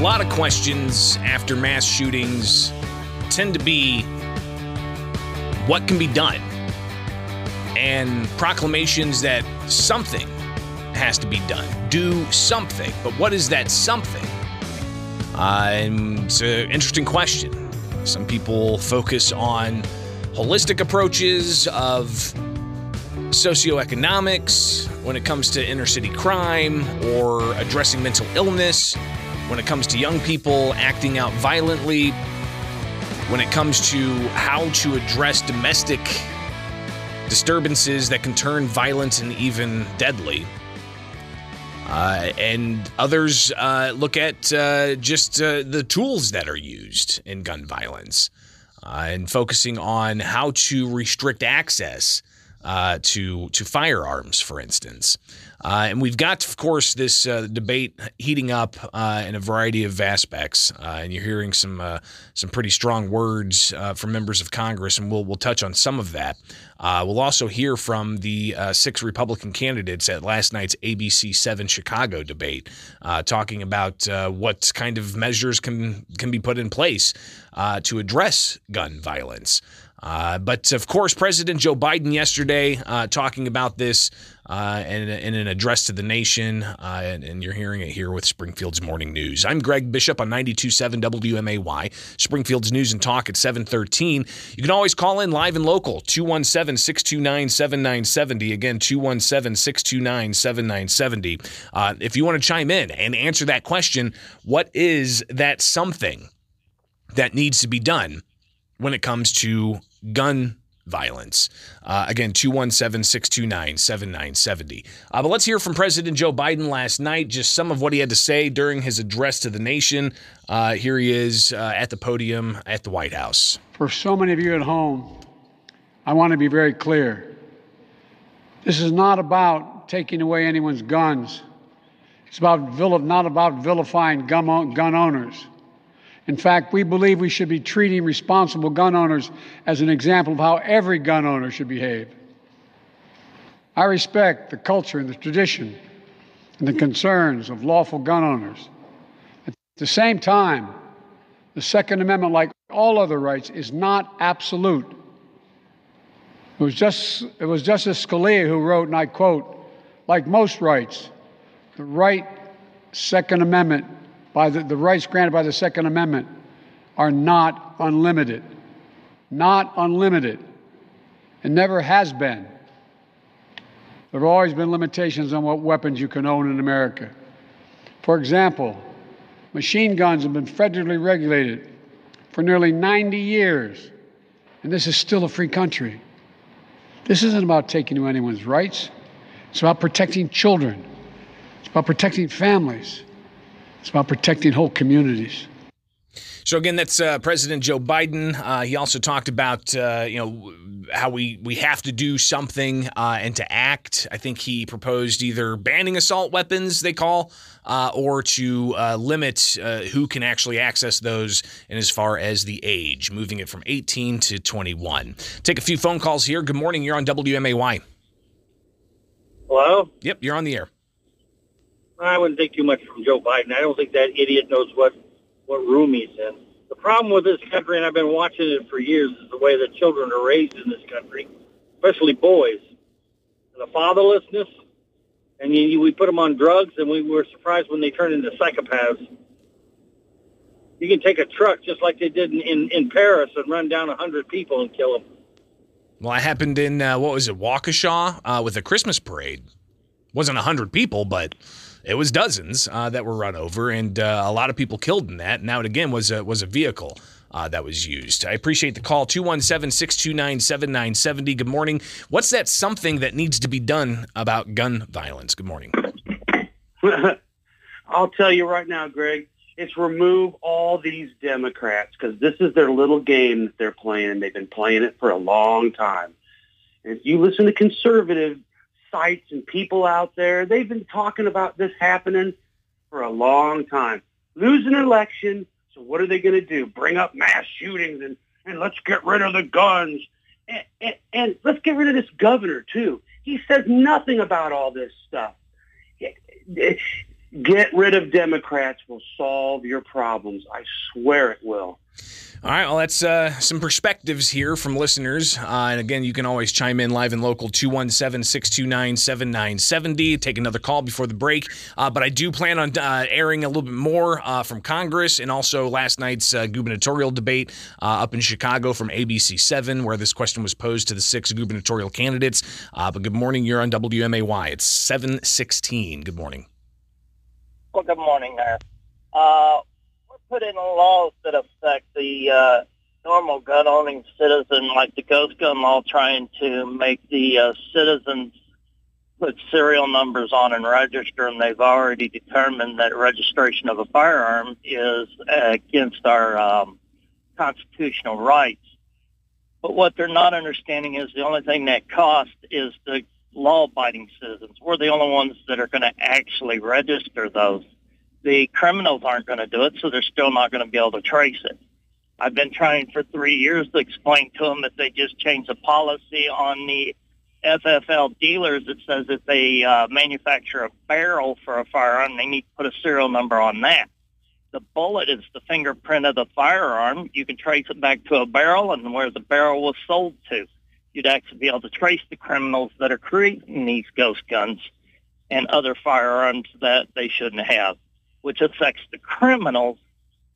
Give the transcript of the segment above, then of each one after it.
lot of questions after mass shootings tend to be what can be done and proclamations that something has to be done. Do something. But what is that something? Um, it's an interesting question. Some people focus on holistic approaches of socioeconomics when it comes to inner city crime or addressing mental illness, when it comes to young people acting out violently, when it comes to how to address domestic disturbances that can turn violent and even deadly. Uh, and others uh, look at uh, just uh, the tools that are used in gun violence uh, and focusing on how to restrict access uh, to to firearms, for instance. Uh, and we've got, of course, this uh, debate heating up uh, in a variety of aspects, uh, and you're hearing some uh, some pretty strong words uh, from members of Congress, and we'll we'll touch on some of that. we'll also hear from the six Republican candidates at last night's ABC Seven Chicago debate, talking about what kind of measures can can be put in place to address gun violence. Uh, but of course, President Joe Biden yesterday uh, talking about this uh, in, in, an address to the nation, uh, and, and, you're hearing it here with Springfield's Morning News. I'm Greg Bishop on 92.7 WMAY, Springfield's News and Talk at 713. You can always call in live and local, 217-629-7970. Again, 217-629-7970. Uh, if you want to chime in and answer that question, what is that something that needs to be done when it comes to gun violence. Uh, again, 217 629 7970. Uh, but let's hear from President Joe Biden last night, just some of what he had to say during his address to the nation. Uh, here he is uh, at the podium at the White House. For so many of you at home, I want to be very clear. This is not about taking away anyone's guns. It's about not about vilifying gun, gun owners. In fact, we believe we should be treating responsible gun owners as an example of how every gun owner should behave. I respect the culture and the tradition and the concerns of lawful gun owners. At the same time, the Second Amendment, like all other rights, is not absolute. It was, just, it was Justice Scalia who wrote, and I quote, like most rights, the right Second Amendment by the, the rights granted by the Second Amendment are not unlimited. Not unlimited. It never has been. There have always been limitations on what weapons you can own in America. For example, machine guns have been federally regulated for nearly 90 years, and this is still a free country. This isn't about taking away anyone's rights, it's about protecting children, it's about protecting families. It's about protecting whole communities. So again, that's uh, President Joe Biden. Uh, he also talked about uh, you know how we we have to do something uh, and to act. I think he proposed either banning assault weapons, they call, uh, or to uh, limit who can actually access those, and as far as the age, moving it from 18 to 21. Take a few phone calls here. Good morning. You're on WMAY. Hello. Yep, you're on the air. I wouldn't take too much from Joe Biden. I don't think that idiot knows what what room he's in. The problem with this country, and I've been watching it for years, is the way that children are raised in this country, especially boys. The fatherlessness, and you, we put them on drugs, and we were surprised when they turned into psychopaths. You can take a truck just like they did in, in, in Paris and run down a hundred people and kill them. Well, it happened in uh, what was it, Waukesha, uh, with a Christmas parade. Wasn't a hundred people, but it was dozens uh, that were run over, and uh, a lot of people killed in that. Now, it again was a, was a vehicle. Uh, that was used. I appreciate the call 217 629 7970. Good morning. What's that something that needs to be done about gun violence? Good morning. I'll tell you right now, Greg, it's remove all these Democrats because this is their little game that they're playing. And they've been playing it for a long time. And if you listen to conservative sites and people out there. They've been talking about this happening for a long time. Lose an election, so what are they going to do? Bring up mass shootings and, and let's get rid of the guns. And, and, and let's get rid of this governor, too. He says nothing about all this stuff. Get rid of Democrats will solve your problems. I swear it will. All right, well, that's uh, some perspectives here from listeners. Uh, and again, you can always chime in live and local 217 629 7970. Take another call before the break. Uh, but I do plan on uh, airing a little bit more uh, from Congress and also last night's uh, gubernatorial debate up in Chicago from ABC 7, where this question was posed to the six gubernatorial candidates. but good morning. You're on WMAY. It's 716. Good morning. Well, good morning there. Uh, we're putting laws that affect the uh, normal gun-owning citizen, like the ghost gun law, trying to make the uh, citizens put serial numbers on and register, and they've already determined that registration of a firearm is against our um, constitutional rights. But what they're not understanding is the only thing that costs is the law-abiding citizens. We're the only ones that are going to actually register those. The criminals aren't going to do it, so they're still not going to be able to trace it. I've been trying for three years to explain to them that they just changed the policy on the FFL dealers that says if they uh, manufacture a barrel for a firearm, they need to put a serial number on that. The bullet is the fingerprint of the firearm. You can trace it back to a barrel and where the barrel was sold to you'd actually be able to trace the criminals that are creating these ghost guns and other firearms that they shouldn't have, which affects the criminals,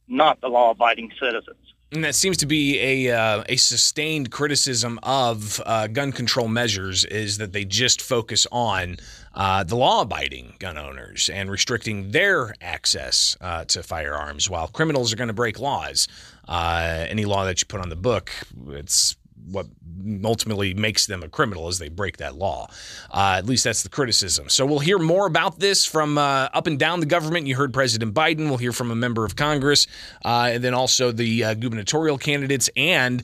not the law-abiding citizens. And that seems to be a uh, a sustained criticism of uh, gun control measures is that they just focus on uh, the law-abiding gun owners and restricting their access uh, to firearms, while criminals are going to break laws. Uh, any law that you put on the book, it's what ultimately makes them a criminal as they break that law. Uh, at least that's the criticism. So we'll hear more about this from uh, up and down the government. You heard President Biden. We'll hear from a member of Congress, uh, and then also the uh, gubernatorial candidates and.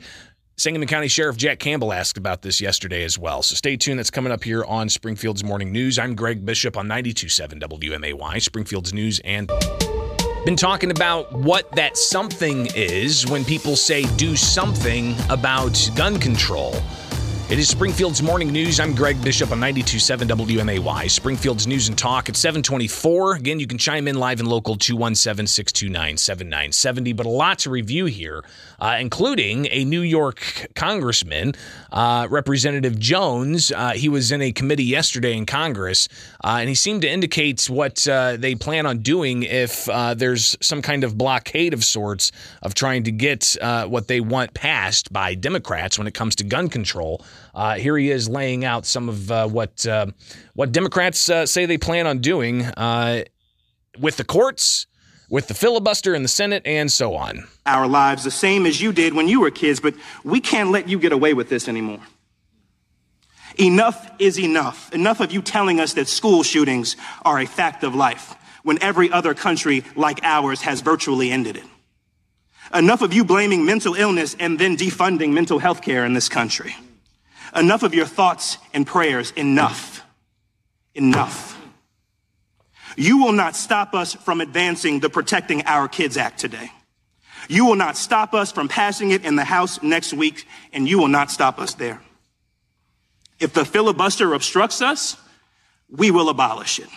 Sangamon County Sheriff Jack Campbell asked about this yesterday as well. So stay tuned. That's coming up here on Springfield's Morning News. I'm Greg Bishop on 92.7 WMAY, Springfield's News and been talking about what that something is when people say do something about gun control. It is Springfield's Morning News. I'm Greg Bishop on 92.7 WMAY. Springfield's News and Talk at 724. Again, you can chime in live and local 217-629-7970. But a lot to review here, uh, including a New York congressman, uh, Representative Jones. Uh, he was in a committee yesterday in Congress, uh, and he seemed to indicate what uh, they plan on doing if uh, there's some kind of blockade of sorts of trying to get what they want passed by Democrats when it comes to gun control. Uh, here he is laying out some of uh, what uh, what Democrats uh, say they plan on doing uh, with the courts, with the filibuster in the Senate, and so on. Our lives the same as you did when you were kids, but we can't let you get away with this anymore. Enough is enough. Enough of you telling us that school shootings are a fact of life when every other country like ours has virtually ended it. Enough of you blaming mental illness and then defunding mental health care in this country. Enough of your thoughts and prayers. Enough. Enough. You will not stop us from advancing the Protecting Our Kids Act today. You will not stop us from passing it in the House next week, and you will not stop us there. If the filibuster obstructs us, we will abolish it.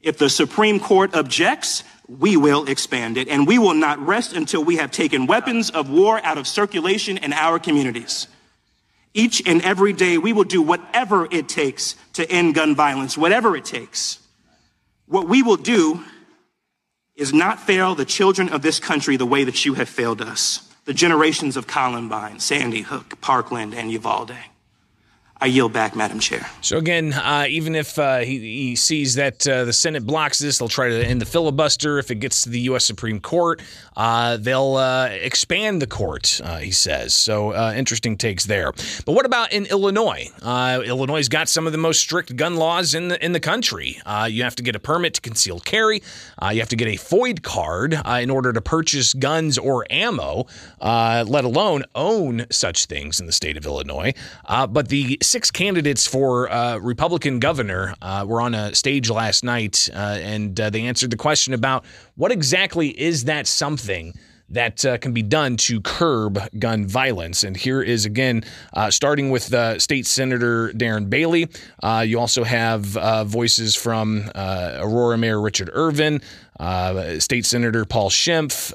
If the Supreme Court objects, we will expand it, and we will not rest until we have taken weapons of war out of circulation in our communities. Each and every day, we will do whatever it takes to end gun violence, whatever it takes. What we will do is not fail the children of this country the way that you have failed us, the generations of Columbine, Sandy Hook, Parkland, and Uvalde. I yield back, Madam Chair. So again, uh, even if uh, he, he, sees that uh, the Senate blocks this, they'll try to end the filibuster. If it gets to the U.S. Supreme Court, uh, they'll uh, expand the court. Uh, he says. So interesting takes there. But what about in Illinois? Illinois has got some of the most strict gun laws in the in the country. you have to get a permit to conceal carry. you have to get a FOID card in order to purchase guns or ammo, let alone own such things in the state of Illinois. but the six candidates for uh, Republican governor uh, were on a stage last night, uh, and uh, they answered the question about what exactly is that something that uh, can be done to curb gun violence. And here is again, uh, starting with uh, State Senator Darren Bailey. Uh, you also have uh, voices from uh, Aurora Mayor Richard Irvin. State Senator Paul Schimpf,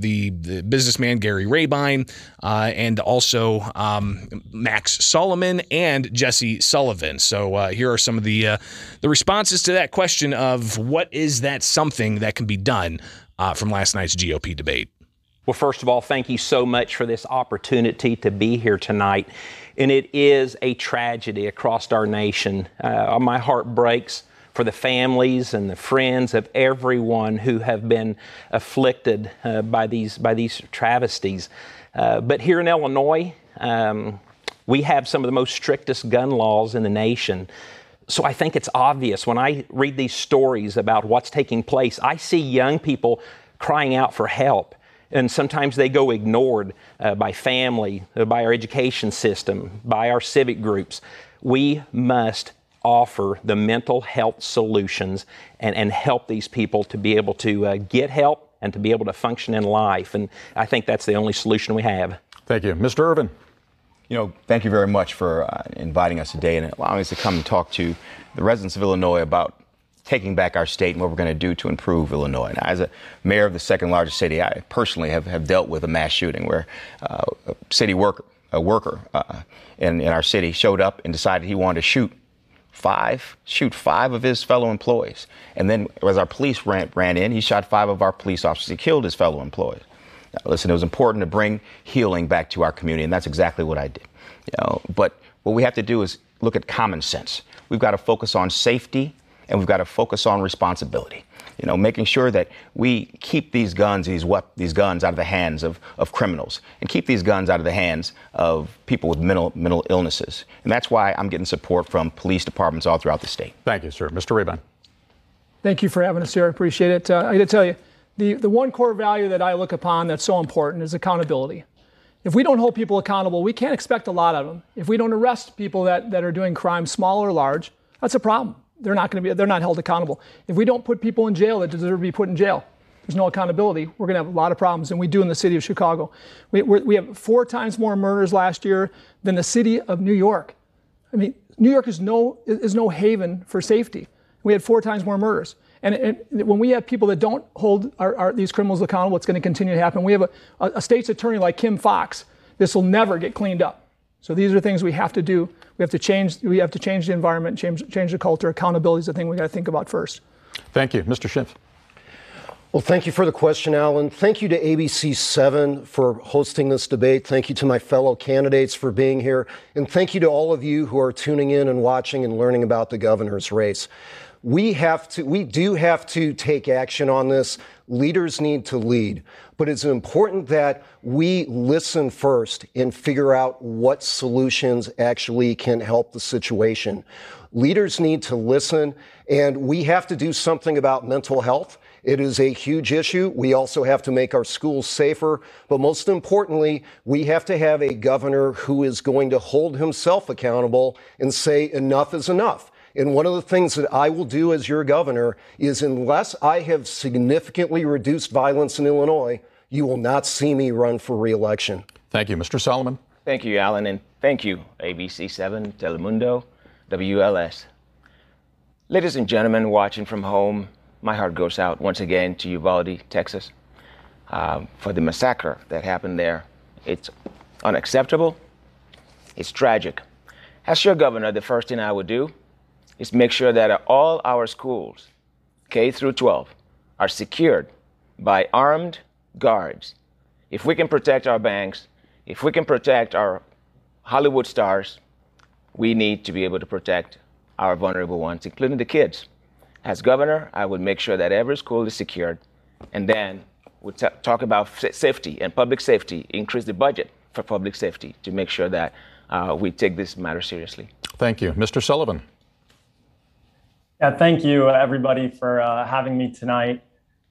the, the, businessman Gary Rabine, and also um, Max Solomon and Jesse Sullivan. So here are some of the the responses to that question of what is that something that can be done uh, from last night's GOP debate. Well, first of all, thank you so much for this opportunity to be here tonight. And it is a tragedy across our nation. Uh, my heart breaks for the families and the friends of everyone who have been afflicted uh, by these by these travesties. Uh, but here in Illinois, um, we have some of the most strictest gun laws in the nation. So I think it's obvious when I read these stories about what's taking place, I see young people crying out for help. And sometimes they go ignored uh, by family, uh, by our education system, by our civic groups. We must offer the mental health solutions and, and help these people to be able to uh, get help and to be able to function in life. And I think that's the only solution we have. Thank you. Mr. Irvin. You know, thank you very much for uh, inviting us today and allowing us to come and talk to the residents of Illinois about taking back our state and what we're going to do to improve Illinois. Now, as a mayor of the second largest city, I personally have, have dealt with a mass shooting where uh, a city worker, a worker uh, in, in our city showed up and decided he wanted to shoot five, shoot five of his fellow employees. And then as our police ran, ran in, he shot five of our police officers. He killed his fellow employees. Now, listen, it was important to bring healing back to our community, and that's exactly what I did. You know, but what we have to do is look at common sense. We've got to focus on safety, and we've got to focus on responsibility. You know, making sure that we keep these guns, these what, these guns out of the hands of, of criminals, and keep these guns out of the hands of people with mental mental illnesses. And that's why I'm getting support from police departments all throughout the state. Thank you, sir. Mr. Rabine. Thank you for having us here. I appreciate it. Uh, I got to tell you the, the one core value that I look upon that's so important is accountability. If we don't hold people accountable, we can't expect a lot of them. If we don't arrest people that, that are doing crime, small or large, that's a problem. They're not going to be they're not held accountable. If we don't put people in jail that deserve to be put in jail, there's no accountability. We're going to have a lot of problems, and we do in the city of Chicago. We, we have four times more murders last year than the city of New York. I mean, New York is no is no haven for safety. We had four times more murders. And, and, when we have people that don't hold our, our, these criminals accountable, it's going to continue to happen. We have a, a, state's attorney like Kim Foxx. This will never get cleaned up. So these are things we have to do. We have to change. We have to change the environment, change, change the culture. Accountability is the thing we got to think about first. Thank you, Mr. Schimpf. Well, thank you for the question, Alan. Thank you to ABC7 for hosting this debate. Thank you to my fellow candidates for being here. And thank you to all of you who are tuning in and watching and learning about the governor's race we have to, we do have to take action on this. Leaders need to lead. But it's important that we listen first and figure out what solutions actually can help the situation. Leaders need to listen, and we have to do something about mental health. It is a huge issue. We also have to make our schools safer. But most importantly, we have to have a governor who is going to hold himself accountable and say enough is enough. And one of the things that I will do as your governor is unless I have significantly reduced violence in Illinois, you will not see me run for reelection. Thank you. Mr. Solomon. Thank you, Alan, and thank you, ABC7, Telemundo, WLS. Ladies and gentlemen watching from home, my heart goes out once again to Uvalde, Texas, uh, for the massacre that happened there. It's unacceptable. It's tragic. As your governor, the first thing I would do is make sure that all our schools, K through 12, are secured by armed guards. If we can protect our banks, if we can protect our Hollywood stars, we need to be able to protect our vulnerable ones, including the kids. As governor, I would make sure that every school is secured, and then we t- talk about safety and public safety, increase the budget for public safety to make sure that uh, we take this matter seriously. Thank you. Mr. Sullivan. Yeah, thank you, everybody, for uh, having me tonight.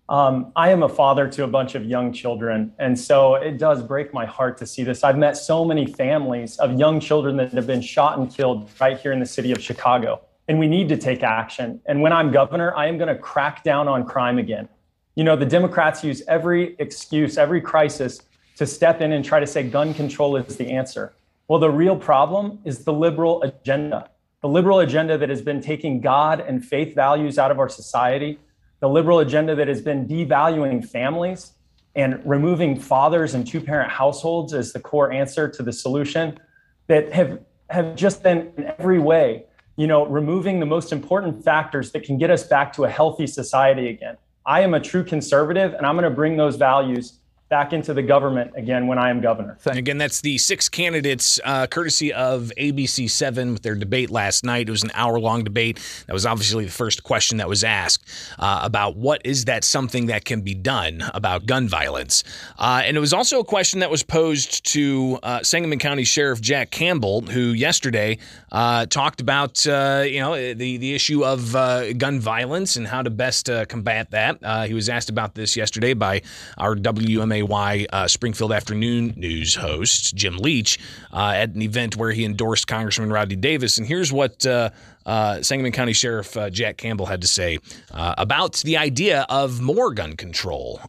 Um, I am a father to a bunch of young children, and so it does break my heart to see this. I've met so many families of young children that have been shot and killed right here in the city of Chicago, and we need to take action. And when I'm governor, I am going to crack down on crime again. You know, the Democrats use every excuse, every crisis to step in and try to say gun control is the answer. Well, the real problem is the liberal agenda. The liberal agenda that has been taking God and faith values out of our society, the liberal agenda that has been devaluing families and removing fathers and two parent households as the core answer to the solution, that have, have just been in every way, you know, removing the most important factors that can get us back to a healthy society again. I am a true conservative and I'm going to bring those values back into the government again when I am governor. And Again, that's the six candidates, uh, courtesy of ABC7 with their debate last night. It was an hour long debate. That was obviously the first question that was asked uh, about what is that something that can be done about gun violence. Uh, and it was also a question that was posed to uh, Sangamon County Sheriff Jack Campbell, who yesterday uh, talked about uh, you know the the issue of gun violence and how to best combat that. he was asked about this yesterday by our WMA KY uh, Springfield Afternoon News host, Jim Leach, uh, at an event where he endorsed Congressman Rodney Davis. And here's what uh, uh Sangamon County Sheriff uh, Jack Campbell had to say about the idea of more gun control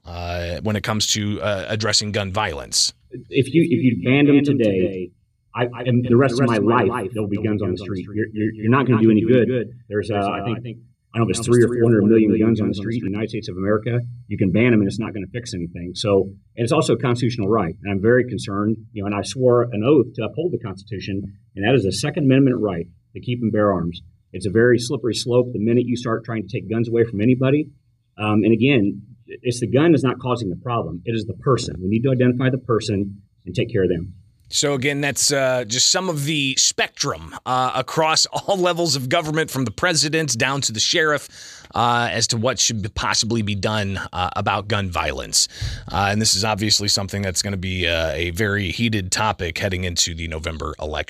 when it comes to addressing gun violence. If you if you banned them today, I, and the rest of my life, there'll be guns on the street. You're, you're, you're not going to do any good. There's, uh, I think, I don't know if it's three or four hundred million guns on the street in the United States of America. You can ban them, and it's not going to fix anything. So, and it's also a constitutional right, and I'm very concerned. You know, and I swore an oath to uphold the Constitution, and that is a Second Amendment right to keep and bear arms. It's a very slippery slope the minute you start trying to take guns away from anybody. Um, and again, it's the gun is not causing the problem; it is the person. We need to identify the person and take care of them. So, again, that's uh, just some of the spectrum uh, across all levels of government, from the president down to the sheriff, uh, as to what should possibly be done uh, about gun violence. Uh, and this is obviously something that's going to be uh, a very heated topic heading into the November election.